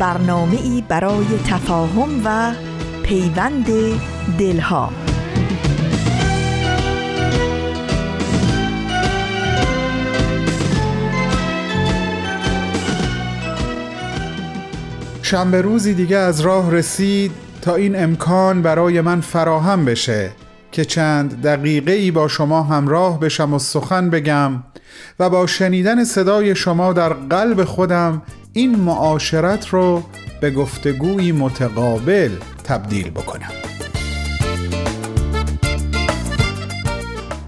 برنامه ای برای تفاهم و پیوند دلها. شنبه روزی دیگه از راه رسید تا این امکان برای من فراهم بشه که چند دقیقه ای با شما همراه بشم و سخن بگم و با شنیدن صدای شما در قلب خودم این معاشرت رو به گفتگوی متقابل تبدیل بکنم.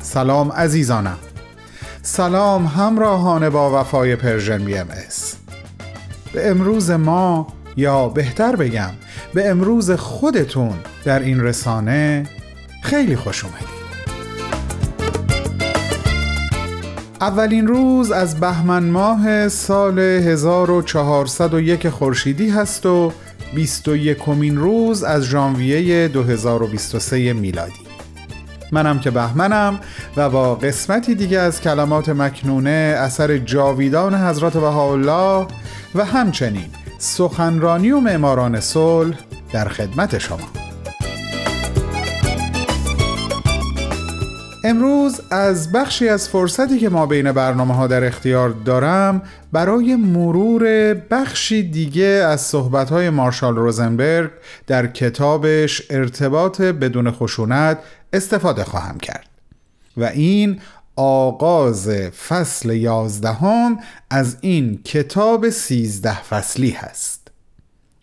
سلام عزیزانم. سلام همراهان با وفای Persian BMS. به امروز ما یا بهتر بگم به امروز خودتون در این رسانه خیلی خوش اومدید. اولین روز از بهمن ماه سال 1401 خورشیدی هست و 21 کمین روز از ژانویه 2023 میلادی. منم که بهمنم و با قسمتی دیگه از کلمات مکنونه اثر جاویدان حضرت بهاءالله و همچنین سخنرانی و معماران صلح در خدمت شما. امروز از بخشی از فرصتی که ما بین برنامه ها در اختیار دارم برای مرور بخشی دیگه از صحبت های مارشال روزنبرگ در کتابش ارتباط بدون خشونت استفاده خواهم کرد. و این آغاز فصل یازدهم از این کتاب سیزده فصلی هست.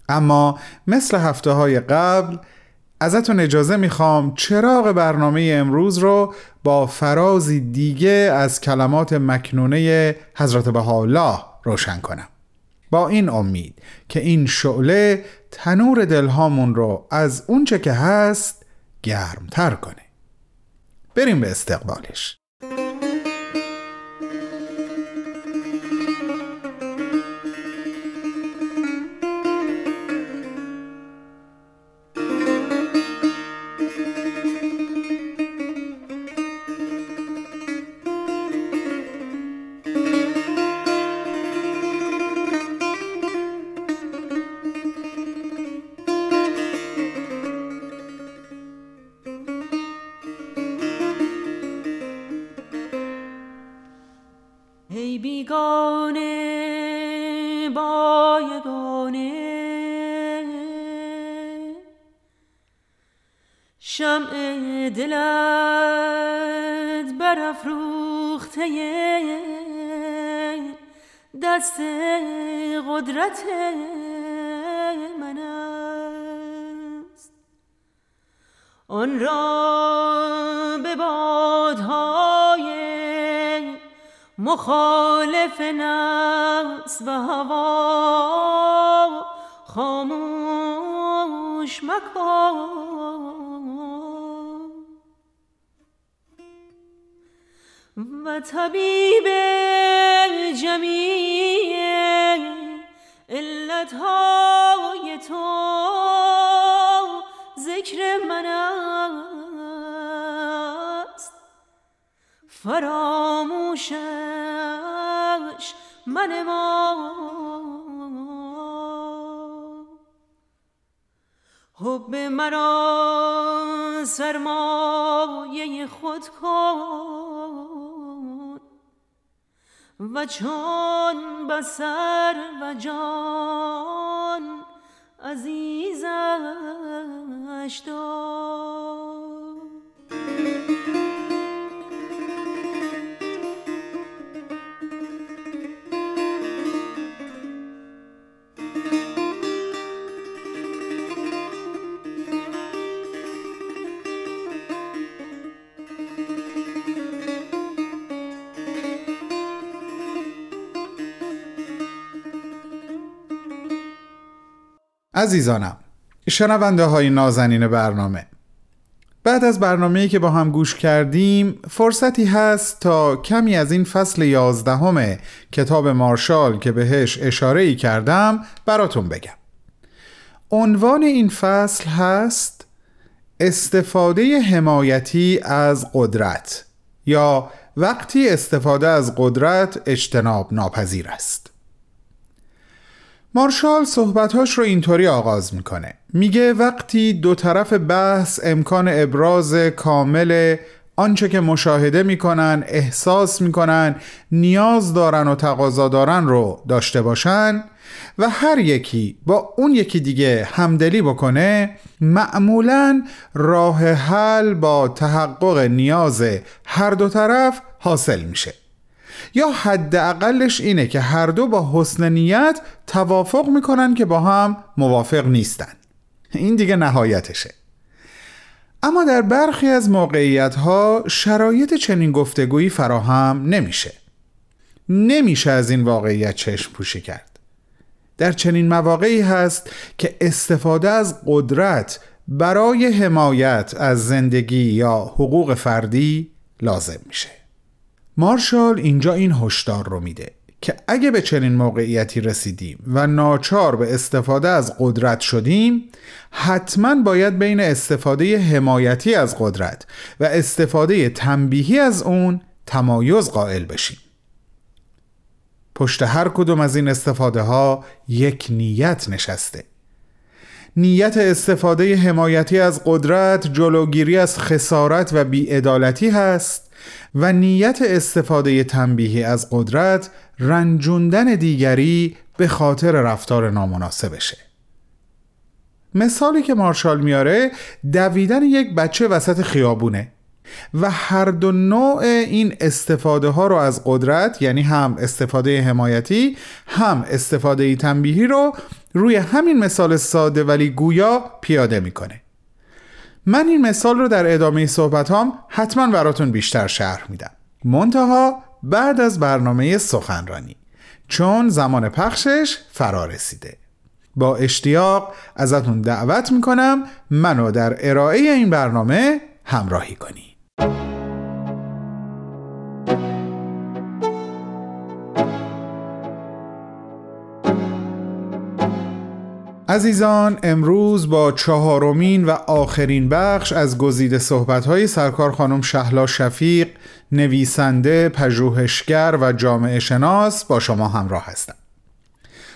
اما مثل هفته های قبل ازتون اجازه می‌خوام چراغ برنامه امروز رو با فرازی دیگه از کلمات مکنونه حضرت بهاءالله روشن کنم. با این امید که این شعله تنور دلهامون رو از اونچه که هست گرمتر کنه. بریم به استقبالش. دست قدرت من است. آن را به بادهای مخالف نفس و هوا خاموش مکن. طبیب جمیع علتهای تو ذکر من است. فراموشش من ما. حب مرا سرمایه خود کن. و چون بسر و جان عزیزش دار. عزیزانم شنونده های نازنین برنامه. بعد از برنامه‌ای که با هم گوش کردیم فرصتی هست تا کمی از این فصل یازدهم کتاب مارشال که بهش اشاره ای کردم براتون بگم. عنوان این فصل هست استفاده حمایتی از قدرت یا وقتی استفاده از قدرت اجتناب ناپذیر است. مارشال صحبتهاش رو اینطوری آغاز می‌کنه. میگه وقتی دو طرف بحث امکان ابراز کامل آنچه که مشاهده می‌کنن احساس می‌کنن نیاز دارن و تقاضا دارن رو داشته باشن و هر یکی با اون یکی دیگه همدلی بکنه معمولا راه حل با تحقق نیاز هر دو طرف حاصل میشه. یا حداقلش اینه که هر دو با حسن نیت توافق می‌کنن که با هم موافق نیستن. این دیگه نهایتشه. اما در برخی از موقعیت ها شرایط چنین گفتگویی فراهم نمیشه. نمیشه از این واقعیت چشم پوشی کرد. در چنین مواقعی هست که استفاده از قدرت برای حمایت از زندگی یا حقوق فردی لازم میشه. مارشال اینجا این هشدار رو میده که اگه به چنین موقعیتی رسیدیم و ناچار به استفاده از قدرت شدیم حتما باید بین استفاده حمایتی از قدرت و استفاده تنبیهی از اون تمایز قائل بشیم. پشت هر کدوم از این استفاده ها یک نیت نشسته. نیت استفاده حمایتی از قدرت جلوگیری از خسارت و بیعدالتی هست و نیت استفاده تنبیهی از قدرت رنجوندن دیگری به خاطر رفتار نامناسبشه مثالی که مارشال میاره دویدن یک بچه وسط خیابونه و هر دو نوع این استفاده ها رو از قدرت یعنی هم استفاده حمایتی هم استفاده تنبیهی رو روی همین مثال ساده ولی گویا پیاده می‌کنه. من این مثال رو در ادامه صحبت هم حتما براتون بیشتر شرح میدم. منتها بعد از برنامه سخنرانی چون زمان پخشش فرا رسیده. با اشتیاق ازتون دعوت می‌کنم منو در ارائه این برنامه همراهی کنی. عزیزان امروز با چهارمین و آخرین بخش از گزیده صحبت‌های سرکار خانم شهلا شفیق نویسنده، پژوهشگر و جامعه شناس با شما همراه هستم.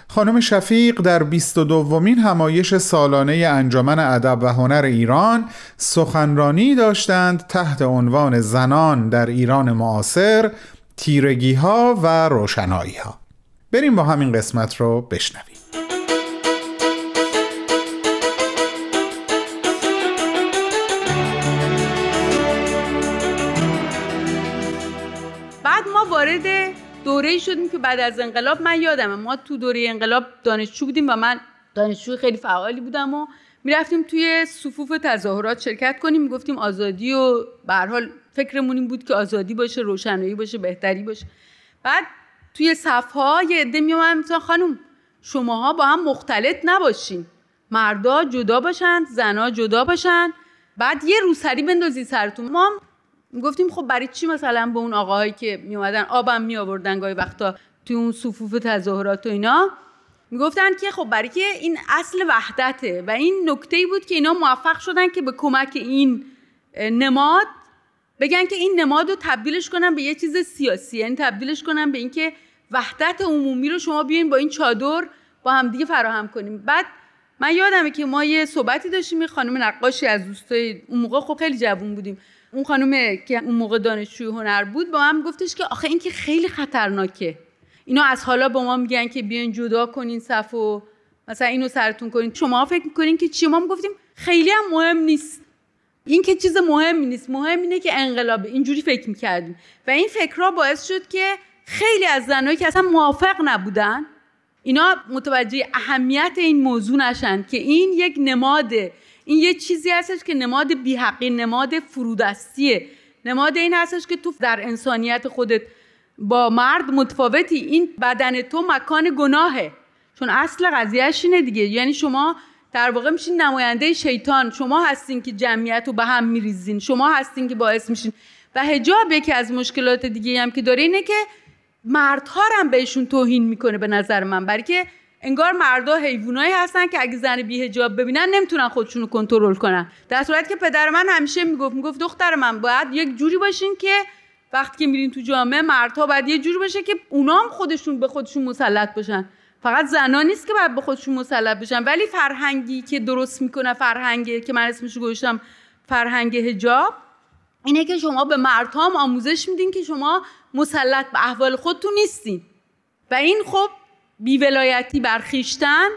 خانم شفیق در 22 دومین همایش سالانه انجمن ادب و هنر ایران سخنرانی داشتند تحت عنوان زنان در ایران معاصر تیرگی ها و روشنایی ها بریم با همین قسمت رو بشنویم. وارد دوره شدیم که بعد از انقلاب من یادمه. ما تو دوره انقلاب دانشجو بودیم و من دانشجو خیلی فعالی بودم و می‌رفتیم توی صفوف تظاهرات شرکت کنیم. می‌گفتیم آزادی و به حال فکرمون این بود که آزادی باشه روشنایی باشه بهتری باشه. بعد توی صفها یه عده میومدن مثلا خانم شماها با هم مختلط نباشین. مردا جدا باشن زنا جدا باشن. بعد یه روسری بندازی سرتون. ما گفتیم خب برای چی مثلا به اون آقاهایی که می اومدن آبم می آوردن گاهی وقتا توی اون صفوف تظاهرات و اینا؟ می‌گفتن که خب برای که این اصل وحدته و این نکته بود که اینا موفق شدن که به کمک این نماد بگن که این نماد رو تبدیلش کنن به یه چیز سیاسی یعنی تبدیلش کنن به اینکه وحدت عمومی رو شما بیاین با این چادر با همدیگه فراهم کنیم. بعد من یادمه که ما یه صحبتی داشتیم خانم نقاشی از دوستای اون موقع خب خیلی جوون بودیم. اون خانومه که اون موقع دانشجوی هنر بود با هم گفتش که آخه این که خیلی خطرناکه. اینا از حالا با ما میگن که بیاین جدا کنین صف و مثلا اینو سرتون کنین. شما فکر می‌کنین که چی؟ ما گفتیم خیلی هم مهم نیست. این که چیز مهمی نیست. مهم اینه که انقلاب. اینجوری فکر می‌کردیم. و این فکرها باعث شد که خیلی از زنهایی که اصلا موافق نبودن اینا متوجه اهمیت این موضوع نشن که این یک نماده این یه چیزی هستش که نماد بیحقی نماد فرودستیه. نماد این هستش که تو در انسانیت خودت با مرد متفاوتی. این بدن تو مکان گناهه. چون اصل قضیهش اینه دیگه. یعنی شما در واقع میشین نماینده شیطان. شما هستین که جمعیت رو به هم میریزین. شما هستین که باعث میشین. و هجاب یکی از مشکلات دیگه هم که داره اینه که مردها هم بهشون توهین می‌کنه به نظر من. برای که انگار مردا حیوانایی هستن که اگه زن بی هجاب ببینن نمی‌تونن خودشون رو کنترل کنن. در صورتی که پدر من همیشه می‌گفت می‌گفت دختر من باید یک جوری باشین که وقتی که میرین تو جامعه مردها باید یه جوری باشه که اونا هم خودشون به خودشون مسلط باشن. فقط زنا نیست که باید به خودشون مسلط بشن. ولی فرهنگی که درست می‌کنه فرهنگی که من اسمشو گذاشتم فرهنگ هجاب اینه که شما به مردها آموزش میدین که شما مسلط به احوال خودتون نیستین. و این خب بیولایتی برخیشتن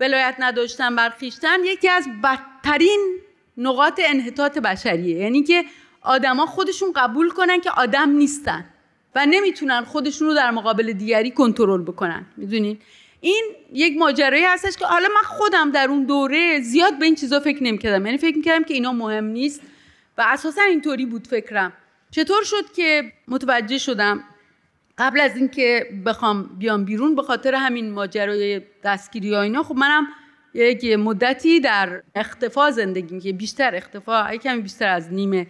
ولایت نداشتن برخیشتن یکی از بدترین نقاط انحطاط بشریه. یعنی که آدما خودشون قبول کنن که آدم نیستن و نمی‌تونن خودشون رو در مقابل دیگری کنترل بکنن. می‌دونین؟ این یک ماجرایی هستش که حالا من خودم در اون دوره زیاد به این چیزا فکر نمی‌کردم. یعنی فکر می‌کردم که اینا مهم نیست و اساسا اینطوری بود فکرم. چطور شد که متوجه شدم قبل از اینکه بخوام بیام بیرون به خاطر همین ماجرای دستگیری ها اینا خب منم یک مدتی در اختفا زندگی که بیشتر اختفا کمی بیشتر از نیمه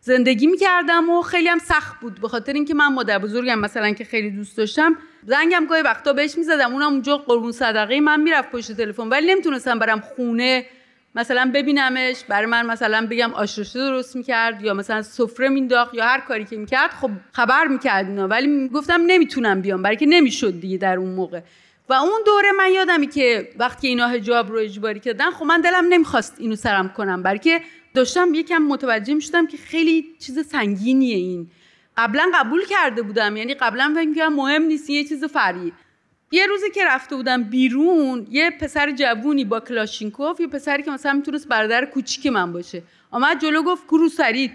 زندگی می‌کردم و خیلی هم سخت بود. به خاطر اینکه من مادر بزرگم مثلا که خیلی دوست داشتم زنگم گاهی وقتا بهش می‌زدم اونم اونجا قربون صدقه من می‌رفت پشت تلفن ولی نمی‌تونستم برم خونه مثلا ببینمش برای من مثلا بگم آش درست می‌کرد یا مثلا سفره مینداخت یا هر کاری که می‌کرد خب خبر می‌کرد اینا. ولی گفتم نمی‌تونم بیام برای که نمی‌شد دیگه در اون موقع. و اون دوره من یادمی که وقتی اینا حجاب رو اجباری کردن خب من دلم نمی‌خواست اینو سرم کنم. برای که داشتم یکم متوجه می‌شدم که خیلی چیز سنگینیه این. قبلا قبول کرده بودم یعنی قبلا فکر مهم نیست یه چیز فری یه روزی که رفته بودم بیرون یه پسر جوونی با کلاشینکوف یه پسری که مثلا می‌تونست برادر کوچیک من باشه. آمد جلو گفت گرو سرید.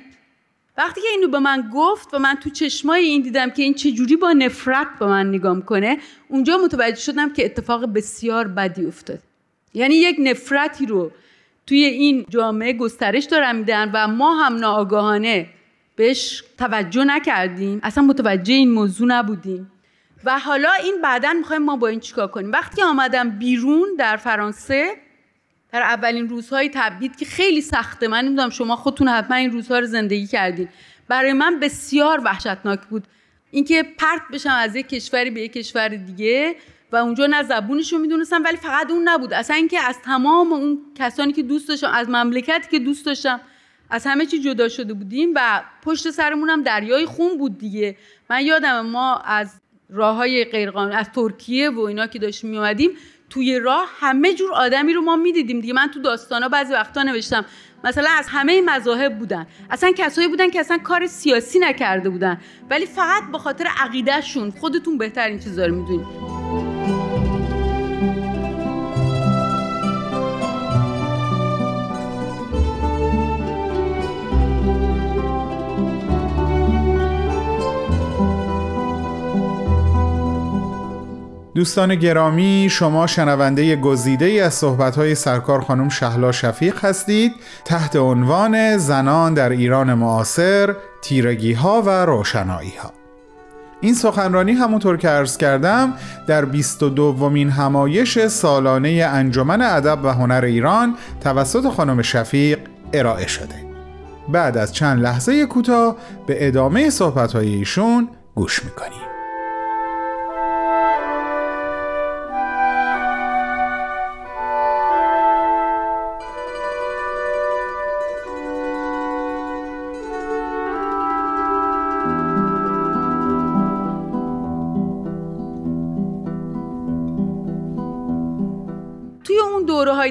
وقتی که اینو به من گفت و من تو چشمای این دیدم که این چجوری با نفرت به من نگام کنه اونجا متوجه شدم که اتفاق بسیار بدی افتاد. یعنی یک نفرتی رو توی این جامعه گسترش دارن میدن و ما هم ناآگاهانه بهش توجه نکردیم. اصلا متوجه این موضوع نبودیم. و حالا این بعدا می‌خوایم ما با این چیکار کنیم؟ وقتی آمدم بیرون در فرانسه در اولین روزهای تبدید که خیلی سخته من نمی‌دونم شما خودتون حتما این روزها رو زندگی کردین. برای من بسیار وحشتناک بود اینکه پرت بشم از یک کشوری به یک کشور دیگه و اونجا نه زبونش رو می‌دونستم ولی فقط اون نبود. اصلا اینکه از تمام اون کسانی که دوست داشتم از مملکتی که دوست داشتم از همه چی جدا شده بودیم و پشت سرمون دریای خون بود دیگه. من یادم ما از راه های غیرقانونی از ترکیه و اینا که داشتیم میومدیم توی راه همه جور آدمی رو ما می‌دیدیم دیگه. من تو داستانا بعضی وقتا نوشتم مثلا از همه مذاهب بودن. اصلا کسایی بودن که اصلا کار سیاسی نکرده بودن. ولی فقط به خاطر عقیدهشون خودتون بهتر این چیزا رو می‌دونید. دوستان گرامی شما شنونده گزیده ای از صحبت‌های سرکار خانم شهلا شفیق هستید. تحت عنوان زنان در ایران معاصر تیرگی ها و روشنایی ها این سخنرانی همونطور که عرض کردم در 22 دومین همایش سالانه انجمن ادب و هنر ایران توسط خانم شفیق ارائه شده. بعد از چند لحظه کوتاه به ادامه صحبت‌های ایشون گوش می‌کنیم.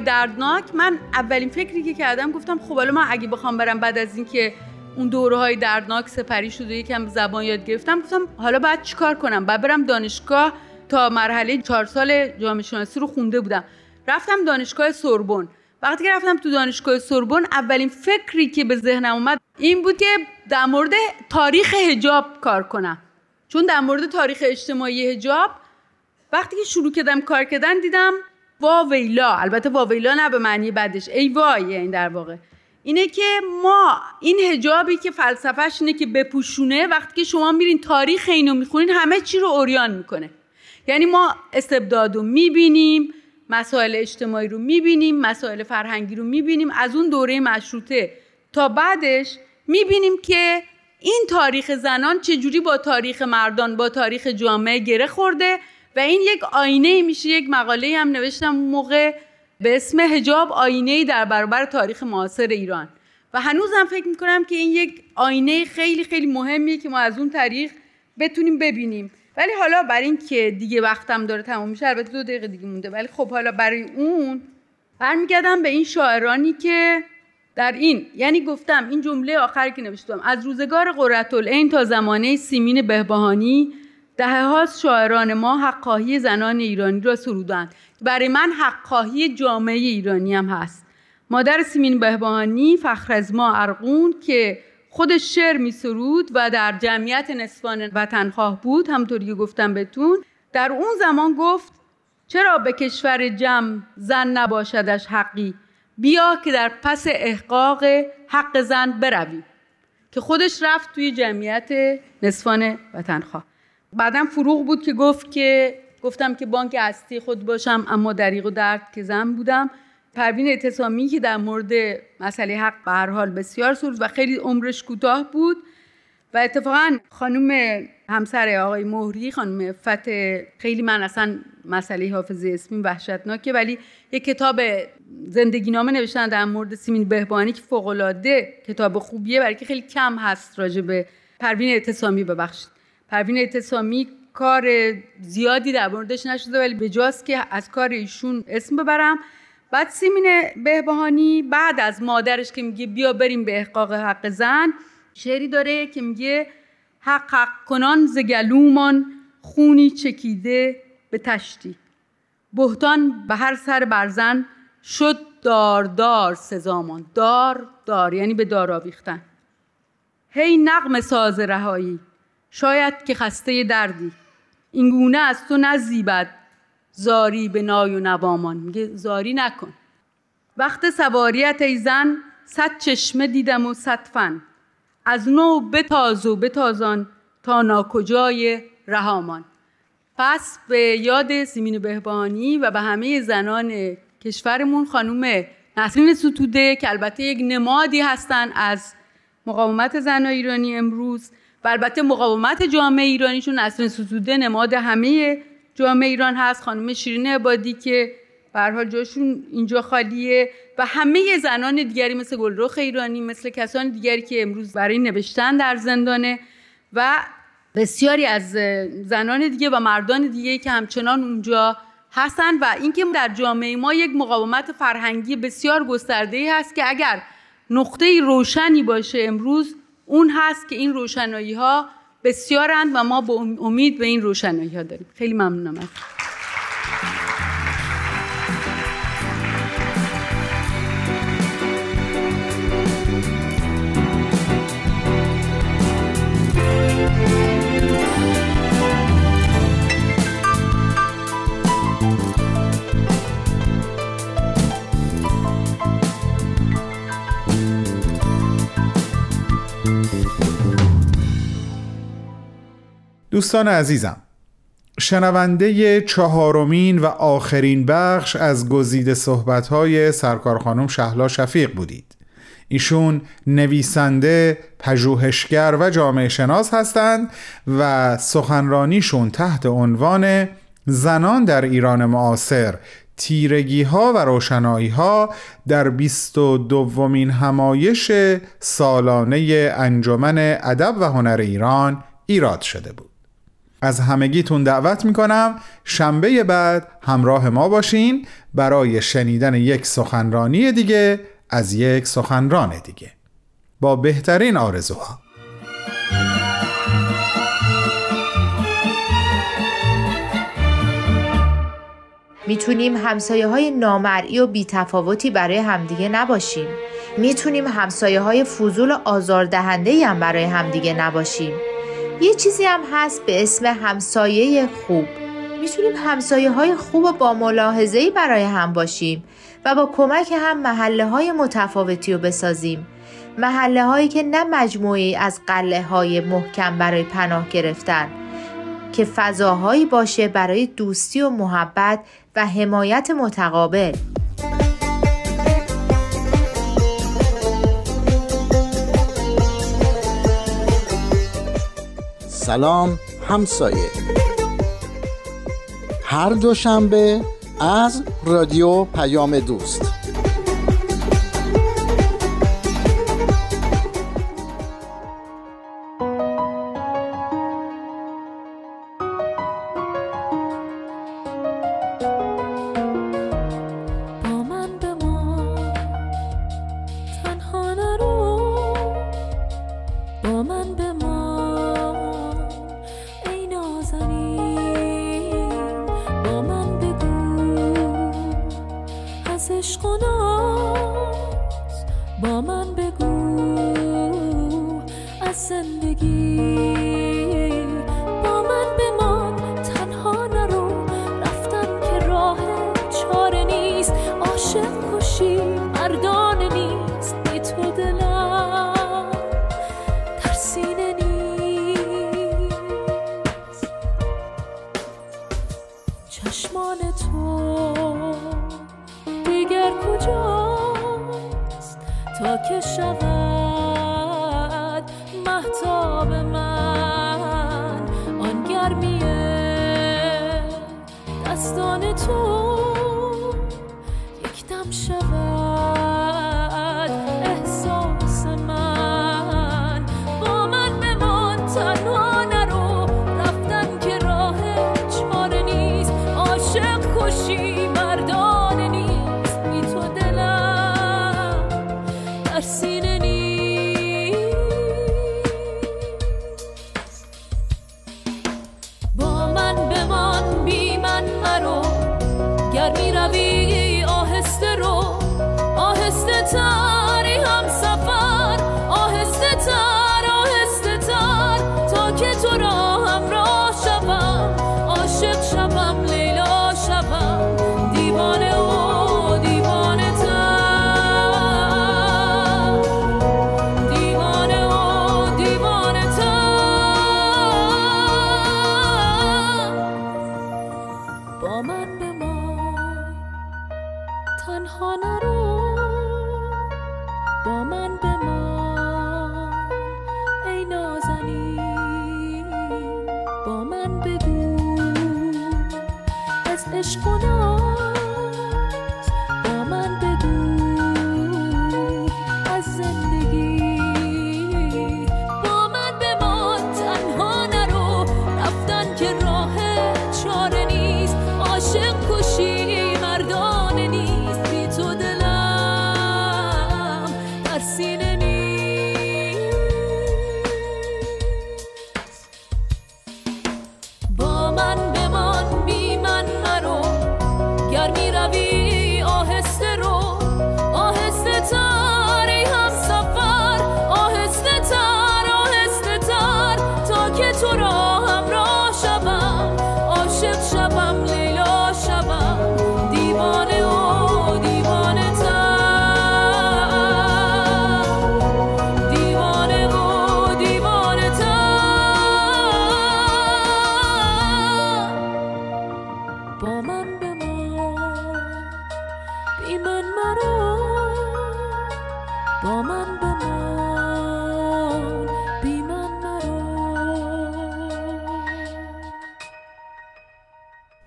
دردناک. من اولین فکری که کردم گفتم خب حالا من اگه بخوام برم بعد از اینکه اون دوره های دردناک سپری شده یکم زبان یاد گرفتم. گفتم حالا باید چیکار کنم؟ بعد برم دانشگاه تا مرحله چهار سال جامعه شناسی رو خونده بودم. رفتم دانشگاه سوربن. وقتی که رفتم تو دانشگاه سوربن اولین فکری که به ذهنم اومد این بود که در مورد تاریخ حجاب کار کنم. چون در مورد تاریخ اجتماعی حجاب وقتی که شروع کردم کار کردن دیدم واویلا البته واویلا نه به معنی بدش ای وای این در واقع. اینه که ما این هجابی که فلسفهش اینه که بپوشونه وقتی که شما میرین تاریخ اینو می‌خونین همه چی رو اوریان می‌کنه. یعنی ما استبداد رو می‌بینیم مسائل اجتماعی رو می‌بینیم مسائل فرهنگی رو می‌بینیم از اون دوره مشروطه تا بعدش می‌بینیم که این تاریخ زنان چجوری با تاریخ مردان با تاریخ جامعه گره خورده و این یک آینه میشه یک مقاله هم نوشتم موقع به اسم هجاب آینه در برابر تاریخ معاصر ایران. و هنوزم فکر می‌کنم که این یک آینه خیلی خیلی مهمیه که ما از اون تاریخ بتونیم ببینیم. ولی حالا برای اینکه دیگه وقتم داره تمام میشه البته دو دقیقه دیگه مونده. ولی خب حالا برای اون برمیگردم به این شاعرانی که در این یعنی گفتم این جمله آخری که نوشتم. از روزگار قرتالعین تا زمانه سیمین بهبهانی دهه شاعران ما حقاهی زنان ایرانی را سرودند. برای من حقاهی جامعه ایرانی هم هست. مادر سیمین بهبهانی فخر از ما ارقون که خودش شعر می سرود و در جمعیت نصفان وطنخواه بود همطوری گفتم بهتون در اون زمان گفت چرا به کشور جمع زن نباشدش حقی؟ بیا که در پس احقاق حق زن بروی. که خودش رفت توی جمعیت نصفان وطنخواه. بعدم فروغ بود که گفت که گفتم که بانک اصلی خود باشم اما دریغ و درد که زن بودم. پروین اعتصامی که در مورد مسئله حق به هر حال بسیار سرود و خیلی عمرش کوتاه بود. و اتفاقا خانم همسر آقای مهری خانم فت خیلی من اصلا مسئله حافظه اسمی وحشتناکه ولی یک کتاب زندگی نامه نوشتن در مورد سیمین بهبانی که فوقالعاده کتاب خوبیه برای که خیلی کم هست راجع به پروین اعتصامی ببخشید. پروین اعتصامی کار زیادی در موردش نشده ولی به جاست که از کار ایشون اسم ببرم. بعد سیمین بهبهانی بعد از مادرش که میگه بیا بریم به احقاق حق زن شعری داره که میگه حق حق کنان ز گلومان خونی چکیده به تشتی. بهتان به هر سر برزن شد دار دار سزامان. دار دار یعنی به دار آویختن. هی نغم ساز رهایی. شاید که خسته دردی. این گونه از تو نزیبد زاری به نای و نوامان. میگه زاری نکن. وقت سواریت ای زن صد چشمه دیدم و صد فن. از نو بتاز و بتازان تا ناکجای رهامان. پس به یاد سیمین بهبانی و به همه زنان کشورمون خانوم نسرین ستوده که البته یک نمادی هستن از مقاومت زنان ایرانی امروز. و البته مقاومت جامعه ایرانی چون نسرین ستوده نماد همه جامعه ایران هست خانم شیرین عبادی که به جاشون اینجا خالیه و همه زنان دیگری مثل گلرخ ایرانی مثل کسان دیگری که امروز برای نوشتن در زندانه و بسیاری از زنان دیگه و مردان دیگه که همچنان اونجا هستن و اینکه در جامعه ما یک مقاومت فرهنگی بسیار گسترده هست که اگر نقطه روشنی باشه امروز اون هست که این روشنایی ها بسیارند و ما با امید به این روشنایی ها داریم. خیلی ممنونم از دوستان عزیزم شنونده چهارمین و آخرین بخش از گزیده صحبت‌های سرکار خانم شهلا شفیق بودید. ایشون نویسنده، پژوهشگر و جامعه شناس هستند و سخنرانیشون تحت عنوان زنان در ایران معاصر تیرگی ها و روشنایی ها در بیست و دومین همایش سالانه انجمن ادب و هنر ایران ایراد شده بود. از همگیتون دعوت می‌کنم. شنبه بعد همراه ما باشین برای شنیدن یک سخنرانی دیگه از یک سخنران دیگه. با بهترین آرزوها. می‌تونیم همسایه های نامرئی و بیتفاوتی برای همدیگه نباشیم. می‌تونیم همسایه های فضول و آزاردهنده هم برای همدیگه نباشیم. یه چیزی هم هست به اسم همسایه خوب. می‌تونیم همسایه های خوب و با ملاحظه‌ای برای هم باشیم و با کمک هم محله های متفاوتی رو بسازیم. محله هایی که نه مجموعی از قله های محکم برای پناه گرفتن که فضاهایی باشه برای دوستی و محبت و حمایت متقابل. سلام همسایه. هر دوشنبه از رادیو پیام دوست. عاشق کشی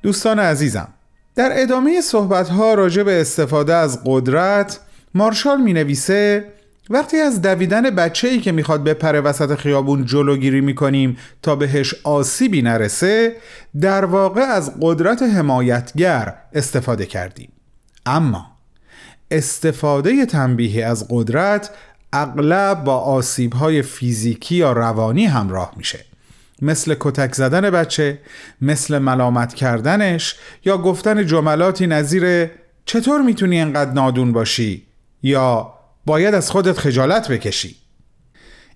دوستان عزیزم در ادامه صحبت ها راجع به استفاده از قدرت مارشال می نویسه وقتی از دویدن بچه ای که می‌خواد بپره وسط خیابون جلوگیری می‌کنیم تا بهش آسیبی نرسه در واقع از قدرت حمایتگر استفاده کردیم. اما استفاده تنبیهی از قدرت اغلب با آسیبهای فیزیکی یا روانی همراه میشه. مثل کتک زدن بچه مثل ملامت کردنش یا گفتن جملاتی نظیر چطور می‌تونی انقدر نادون باشی؟ یا باید از خودت خجالت بکشی؟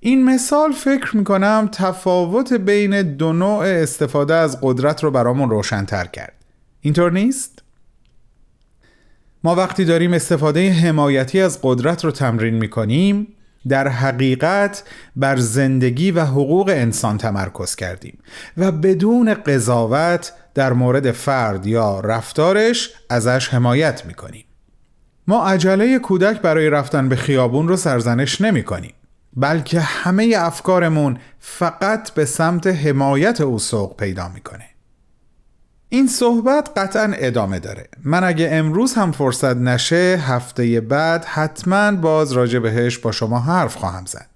این مثال فکر می‌کنم تفاوت بین دو نوع استفاده از قدرت رو برامون روشنتر کرد. اینطور نیست؟ ما وقتی داریم استفاده حمایتی از قدرت رو تمرین می‌کنیم در حقیقت بر زندگی و حقوق انسان تمرکز کردیم و بدون قضاوت در مورد فرد یا رفتارش ازش حمایت می‌کنیم. ما عجله کودک برای رفتن به خیابون رو سرزنش نمی کنیم بلکه همه افکارمون فقط به سمت حمایت او سوق پیدا می‌کنه. این صحبت قطعا ادامه داره. من اگه امروز هم فرصت نشه هفته بعد حتما باز راجع بهش با شما حرف خواهم زد.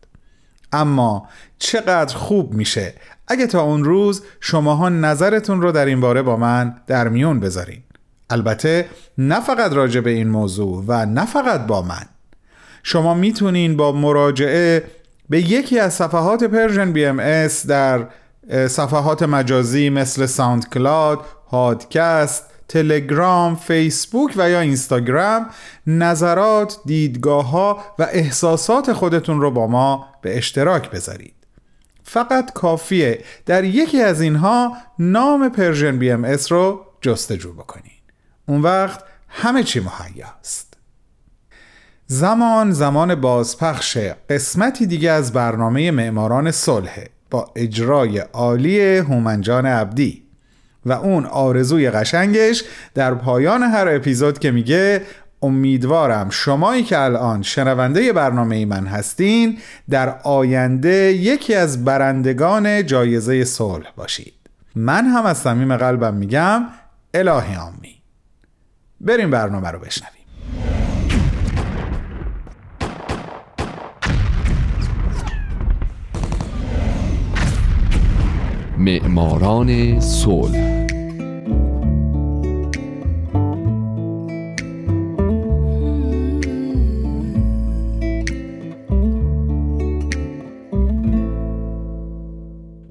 اما چقدر خوب میشه. اگه تا اون روز شماها نظرتون رو در این باره با من در میون بذارین. البته نه فقط راجع به این موضوع و نه فقط با من. شما می‌تونین با مراجعه به یکی از صفحات Persian BMS در صفحات مجازی مثل SoundCloud، پادکست، تلگرام، فیسبوک و یا اینستاگرام نظرات، دیدگاه ها و احساسات خودتون رو با ما به اشتراک بذارید. فقط کافیه در یکی از اینها نام Persian BMS رو جستجو بکنید. اون وقت همه چی مهیاست. زمان زمان بازپخش قسمتی دیگه از برنامه معماران صلح با اجرای عالی هومن جان عبدی و اون آرزوی قشنگش در پایان هر اپیزود که میگه امیدوارم شمایی که الان شنونده برنامه من هستین در آینده یکی از برندگان جایزه صلح باشید. من هم از صمیم قلبم میگم الهی آمین. بریم برنامه رو بشنویم. معماران صلح.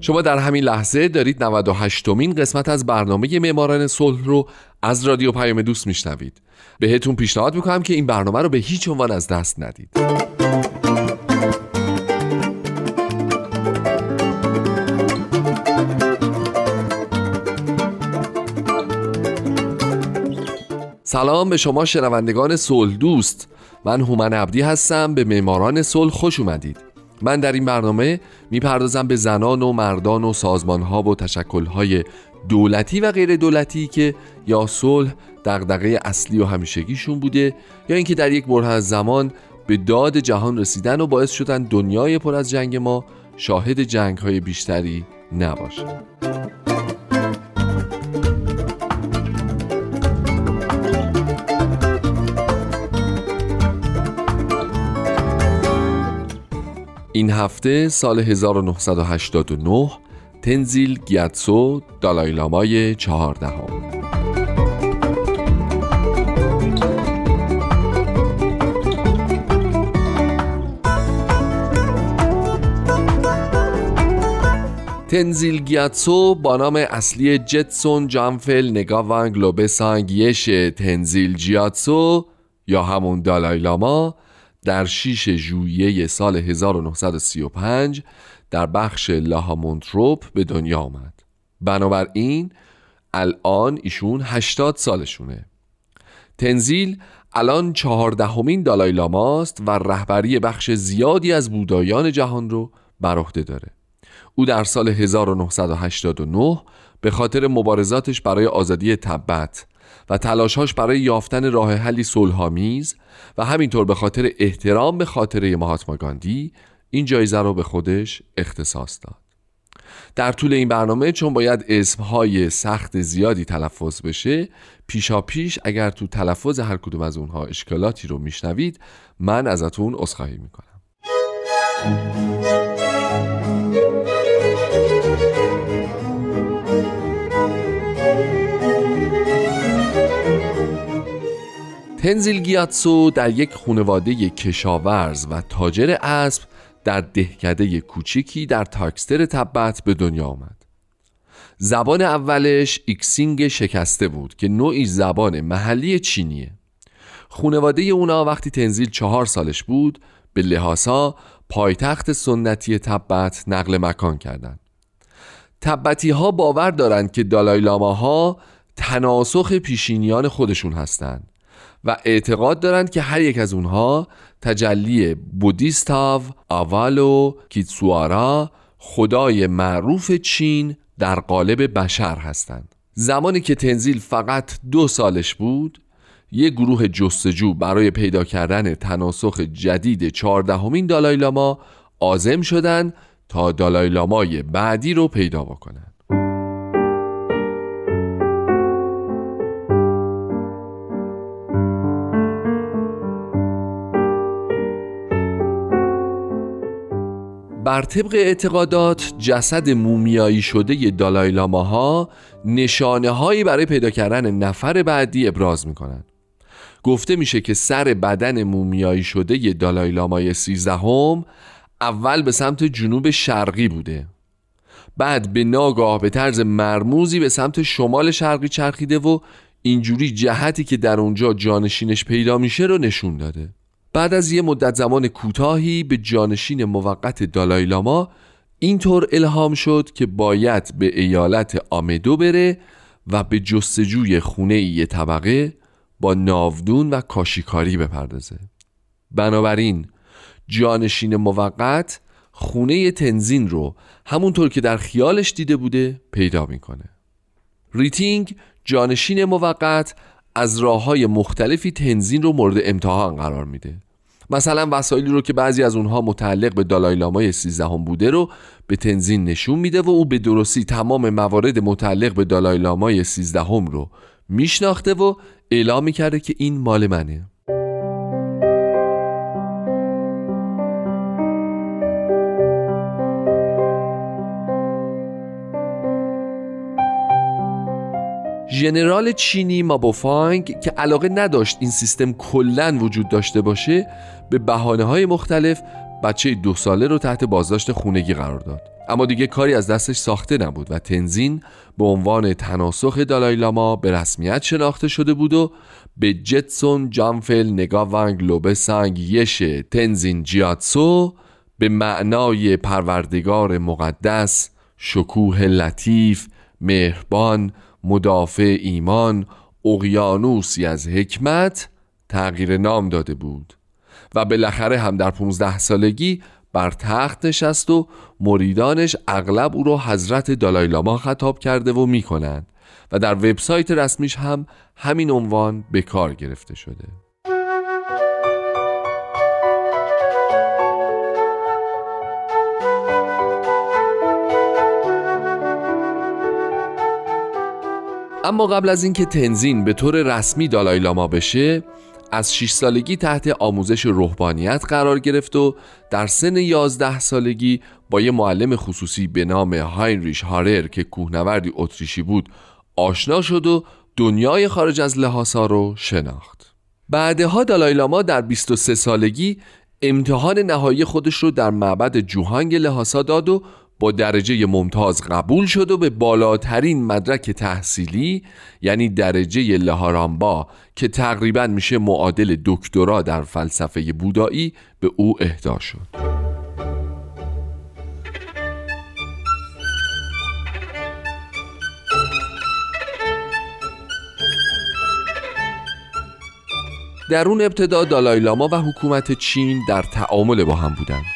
شما در همین لحظه دارید 98 مین قسمت از برنامه معماران صلح رو از رادیو پیام دوست میشنوید. بهتون پیشنهاد می‌کنم که این برنامه رو به هیچ عنوان از دست ندید. سلام به شما شنوندگان صلح دوست. من هومن عبدی هستم. به معماران صلح خوش اومدید. من در این برنامه می‌پردازم به زنان و مردان و سازمانها و تشکلهای دولتی و غیر دولتی که یا صلح دغدغه اصلی و همیشگیشون بوده یا اینکه در یک بره از زمان به داد جهان رسیدن و باعث شدن دنیای پر از جنگ ما شاهد جنگ های بیشتری نباشه. این هفته سال 1989 تنزیل گیاتسو دالایلامای چهاردهم. تنزیل گیاتسو با نام اصلی جتسون جانفل نگاوانگ لوبسانگ یش تنزیل جیاتسو یا همون دالایلاما در 6 ژوئیه سال 1935 در بخش لاهامونتروپ به دنیا آمد. بنابراین الان ایشون 80 سالشونه. تنزیل الان چهاردهمین دالای لاماست و رهبری بخش زیادی از بودایان جهان رو بر عهده داره. او در سال 1989 به خاطر مبارزاتش برای آزادی تبت و تلاشهاش برای یافتن راه حلی صلحآمیز و همینطور به خاطر احترام به خاطره مهاتما گاندی این جایزه رو به خودش اختصاص داد. در طول این برنامه چون باید اسمهای سخت زیادی تلفظ بشه پیشا پیش اگر تو تلفظ هر کدوم از اونها اشکالاتی رو میشنوید من ازتون عذرخواهی می‌کنم. تنزین گیاتسو در یک خانواده کشاورز و تاجر اسب در دهکده کوچیکی در تاکستر تبت به دنیا آمد. زبان اولش ایکسینگ شکسته بود که نوعی زبان محلی چینیه. خونواده اونا وقتی تنزین چهار سالش بود به لهاسا پایتخت سنتی تبت نقل مکان کردند. تبتی ها باور دارند که دالای ها تناسخ پیشینیان خودشون هستند. و اعتقاد دارند که هر یک از اونها تجلی بودیستاو، آوالو، کیتسوارا خدای معروف چین در قالب بشر هستند. زمانی که تنزیل فقط دو سالش بود یک گروه جستجو برای پیدا کردن تناسخ جدید چهاردهمین دالایلاما آزم شدند تا دالایلامای بعدی رو پیدا بکنند. بر طبق اعتقادات جسد مومیایی شده دالایلاماها نشانه هایی برای پیدا کردن نفر بعدی ابراز می‌کنند گفته میشه که سر بدن مومیایی شده دالایلامای سیزدهم اول به سمت جنوب شرقی بوده. بعد به ناگاه به طرز مرموزی به سمت شمال شرقی چرخیده و اینجوری جهتی که در اونجا جانشینش پیدا میشه رو نشون داده. بعد از یه مدت زمان کوتاهی به جانشین موقت دالایی لاما اینطور الهام شد که باید به ایالت آمدو بره و به جستجوی خونه یه طبقه با ناودون و کاشیکاری بپردازه. بنابراین جانشین موقت خونه تنزین رو همونطور که در خیالش دیده بوده پیدا می‌کنه. ریتینگ جانشین موقت از راه های مختلفی تنزین رو مورد امتحان قرار میده. مثلا وسایلی رو که بعضی از اونها متعلق به دالایلامای 13 هم بوده رو به تنزین نشون میده و او به درستی تمام موارد متعلق به دالایلامای 13 هم رو میشناخته و اعلام می‌کرده که این مال منه. ژنرال چینی مابوفانگ که علاقه نداشت این سیستم کلا وجود داشته باشه به بحانه های مختلف بچه دو ساله رو تحت بازداشت خونگی قرار داد. اما دیگه کاری از دستش ساخته نبود و تنزین به عنوان تناسخ دالایلاما به رسمیت شناخته شده بود و به جتسون جانفل نگاوانگ لوبسانگ یش تنزین جیاتسو به معنای پروردگار مقدس شکوه لطیف مهربان مدافع ایمان اقیانوسی از حکمت تغییر نام داده بود و بالاخره هم در 15 سالگی بر تخت نشست و مریدانش اغلب او را حضرت دالایلاما خطاب کرده و می‌کنند و در وبسایت رسمیش هم همین عنوان به کار گرفته شده. اما قبل از اینکه تنزین به طور رسمی دالایلاما بشه از 6 سالگی تحت آموزش روحانیت قرار گرفت و در سن 11 سالگی با یه معلم خصوصی به نام هاینریش هارر که کوهنوردی اتریشی بود آشنا شد و دنیای خارج از لحاسا رو شناخت. بعدها دالایلاما در 23 سالگی امتحان نهایی خودش رو در معبد جوهانگ لحاسا داد و با درجه ممتاز قبول شد و به بالاترین مدرک تحصیلی یعنی درجه لهارامبا که تقریبا میشه معادل دکترا در فلسفه بودایی به او اهدا شد. در اون ابتدا دالایلاما و حکومت چین در تعامل با هم بودند.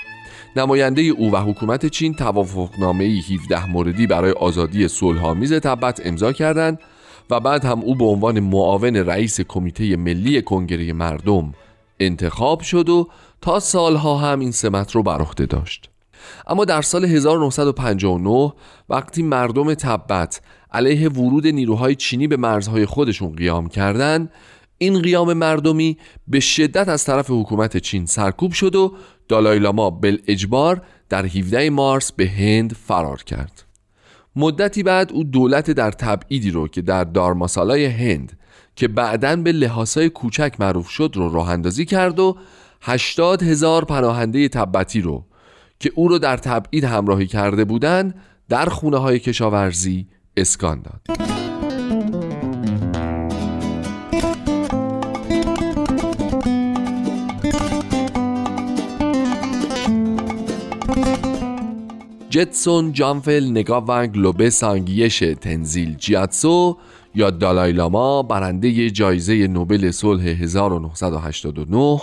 نماینده او و حکومت چین توافقنامه 17 موردی برای آزادی صلحآمیز تبت امضا کردند و بعد هم او به عنوان معاون رئیس کمیته ملی کنگره مردم انتخاب شد و تا سالها هم این سمت رو بر عهده داشت. اما در سال 1959 وقتی مردم تبت علیه ورود نیروهای چینی به مرزهای خودشون قیام کردند این قیام مردمی به شدت از طرف حکومت چین سرکوب شد و دالایلاما بل اجبار در 17 مارس به هند فرار کرد. مدتی بعد او دولت در تبعیدی رو که در دارماسالای هند که بعدا به لحاسای کوچک معروف شد رو راه اندازی کرد و 80 هزار پناهنده تبتی رو که او رو در تبعید همراهی کرده بودند در خونه های کشاورزی اسکان داد. جتسون جانفل نگاونگ لوبه سانگیش تنزیل جیاتسو یا دالای لاما برنده جایزه نوبل صلح 1989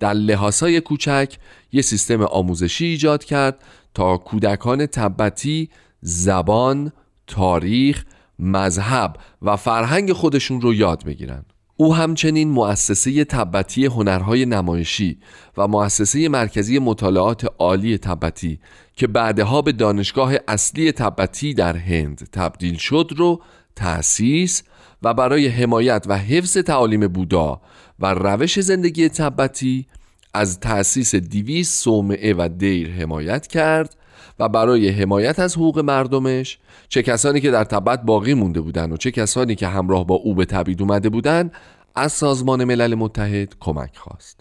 در لحاسای کوچک یه سیستم آموزشی ایجاد کرد تا کودکان تبتی زبان، تاریخ، مذهب و فرهنگ خودشون رو یاد بگیرن. او همچنین مؤسسه تبتی هنرهای نمایشی و مؤسسه مرکزی مطالعات عالی تبتی که بعدها به دانشگاه اصلی تبتی در هند تبدیل شد رو تأسیس و برای حمایت و حفظ تعالیم بودا و روش زندگی تبتی از تأسیس دیویس صومعه و دیر حمایت کرد و برای حمایت از حقوق مردمش چه کسانی که در تبت باقی مونده بودند و چه کسانی که همراه با او به تبعید اومده بودند از سازمان ملل متحد کمک خواست.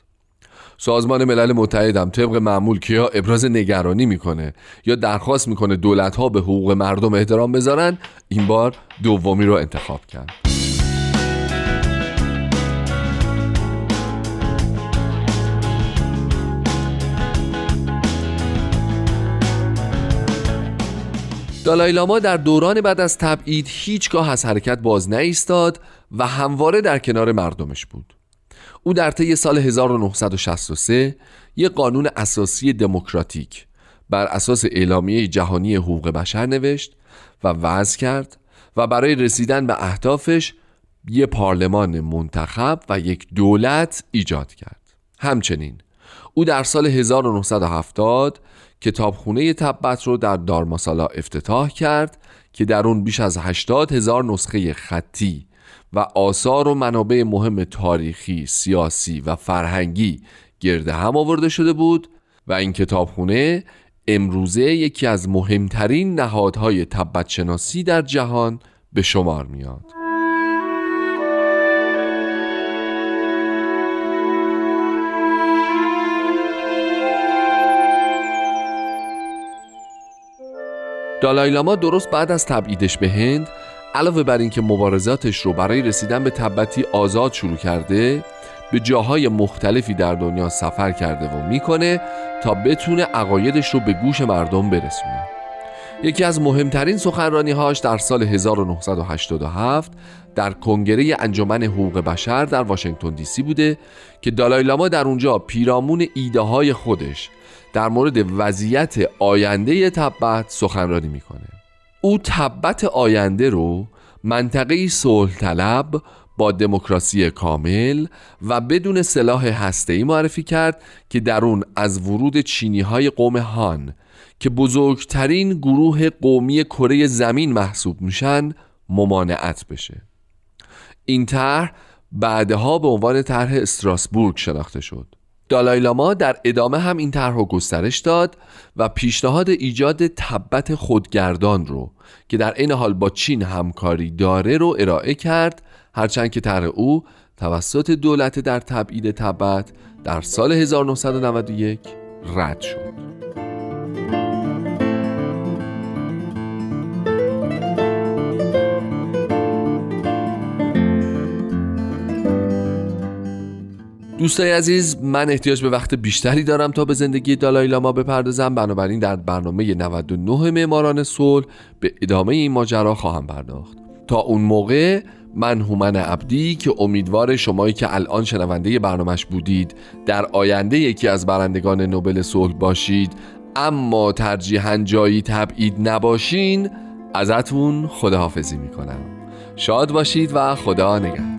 سازمان ملل متحد هم طبق معمول که یا ابراز نگرانی می‌کنه یا درخواست می‌کنه دولت ها به حقوق مردم احترام بذارن این بار دومی رو انتخاب کرد. دالای لاما در دوران بعد از تبعید هیچگاه از حرکت باز نایستاد و همواره در کنار مردمش بود. او در طی سال 1963 یک قانون اساسی دموکراتیک بر اساس اعلامیه جهانی حقوق بشر نوشت و وضع کرد و برای رسیدن به اهدافش یک پارلمان منتخب و یک دولت ایجاد کرد. همچنین او در سال 1970 کتابخونه تبت رو در دارماسالا افتتاح کرد که در اون بیش از 80 هزار نسخه خطی و آثار و منابع مهم تاریخی، سیاسی و فرهنگی گرده هم آورده شده بود و این کتابخونه امروزه یکی از مهمترین نهادهای تبت شناسی در جهان به شمار میاد. دالایلاما درست بعد از تبعیدش به هند علاوه بر اینکه مبارزاتش رو برای رسیدن به تبتی آزاد شروع کرده به جاهای مختلفی در دنیا سفر کرده و می‌کنه تا بتونه عقایدش رو به گوش مردم برسونه. یکی از مهمترین سخنرانی هاش در سال 1987 در کنگره انجمن حقوق بشر در واشنگتن دی سی بوده که دالای در اونجا پیرامون ایده های خودش در مورد وضعیت آینده تبت سخنرانی می‌کنه. او تبت آینده رو منطقه صلح طلب با دموکراسی کامل و بدون سلاح هسته‌ای معرفی کرد که در اون از ورود چینی های قوم هان که بزرگترین گروه قومی کره زمین محسوب میشن ممانعت بشه. این طرح بعدها به عنوان طرح استراسبورگ شناخته شد. دالایلاما در ادامه هم این طرح گسترش داد و پیشنهاد ایجاد تبت خودگردان رو که در این حال با چین همکاری داره رو ارائه کرد. هرچند که طرح او توسط دولت در تبعید تبت در سال 1991 رد شد. دوستای عزیز من احتیاج به وقت بیشتری دارم تا به زندگی دالای لاما بپردازم. بنابراین در برنامه 99 معماران صلح به ادامه این ماجرا خواهم پرداخت. تا اون موقع من هومن عبدی که امیدوار شمایی که الان شنونده برنامهش بودید در آینده یکی از برندگان نوبل صلح باشید. اما ترجیحاً جایی تبعید نباشین ازتون خداحافظی می‌کنم. شاد باشید و خدا نگهدار.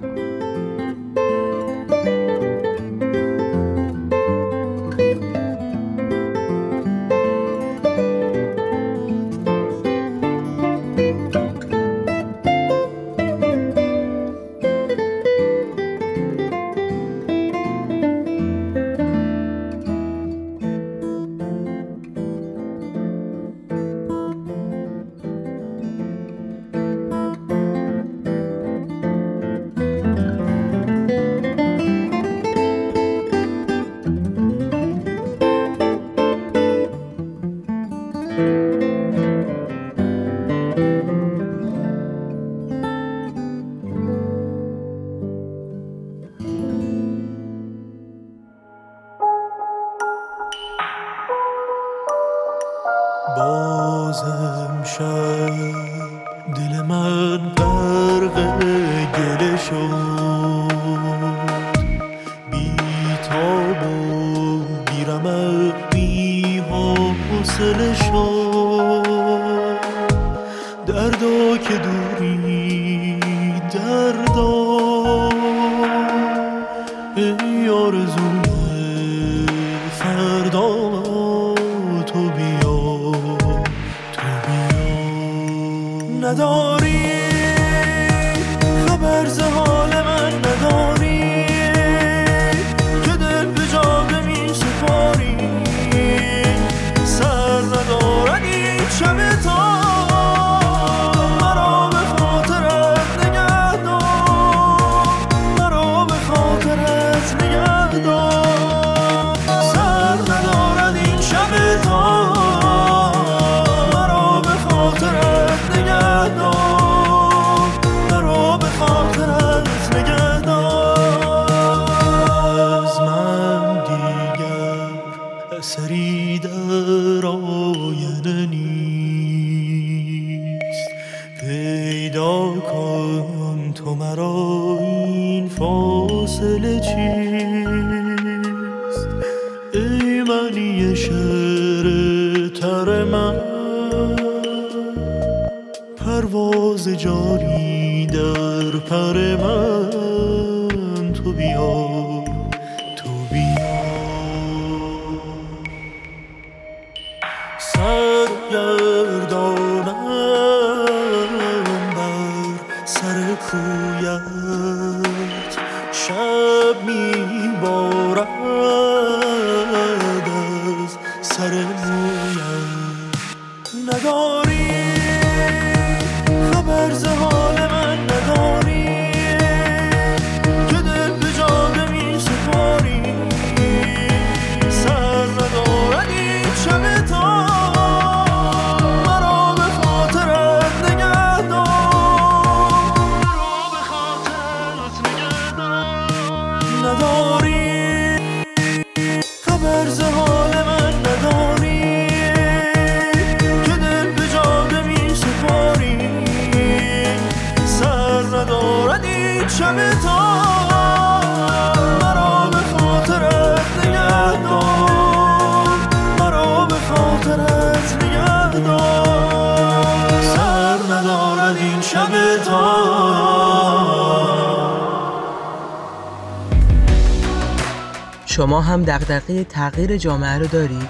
شما هم دغدغه تغییر جامعه رو دارید؟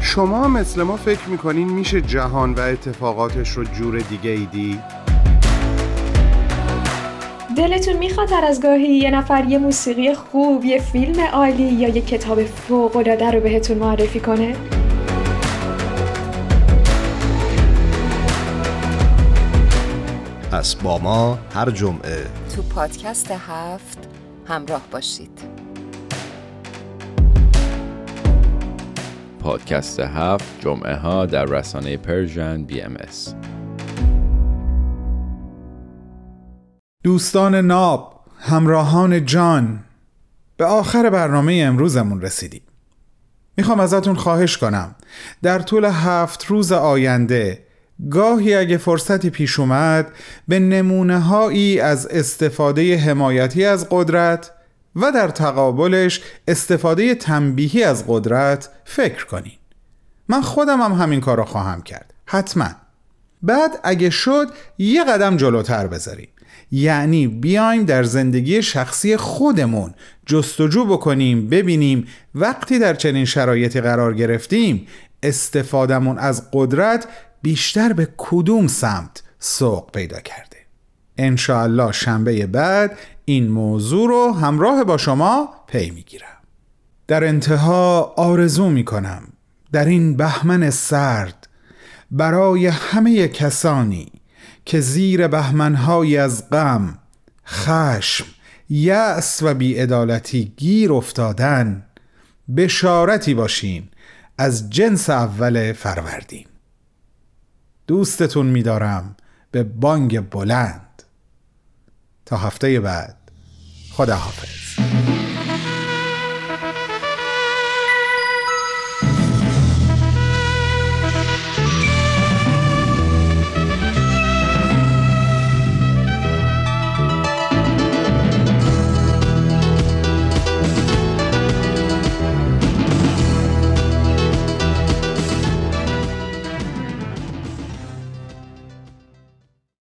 شما مثل ما فکر می‌کنین میشه جهان و اتفاقاتش رو جور دیگه ای دید؟ دلتون می‌خواد هر از گاهی یه نفر یه موسیقی خوب، یه فیلم عالی یا یه کتاب فوق‌العاده رو بهتون معرفی کنه؟ پس با ما هر جمعه تو پادکست هفت همراه باشید پادکست هفت جمعه ها در رسانه Persian BMS. دوستان ناب همراهان جان به آخر برنامه امروزمون رسیدیم می‌خوام ازتون خواهش کنم در طول هفت روز آینده گاهی اگه فرصتی پیش اومد به نمونه هایی از استفاده حمایتی از قدرت و در تقابلش استفاده تنبیهی از قدرت فکر کنین. من خودم هم همین کار رو خواهم کرد. حتما. بعد اگه شد یه قدم جلوتر بذاریم. یعنی بیایم در زندگی شخصی خودمون جستجو بکنیم ببینیم وقتی در چنین شرایطی قرار گرفتیم استفادهمون از قدرت بیشتر به کدوم سمت سوق پیدا کرده انشاءالله شنبه بعد این موضوع رو همراه با شما پی می‌گیرم. در انتها آرزو می‌کنم در این بهمن سرد برای همه کسانی که زیر بهمنهایی از غم، خشم، یأس و بیعدالتی گیر افتادن بشارتی باشین از جنس اول فروردین. دوستتون میدارم به بانگ بلند. تا هفته بعد. خدا حافظ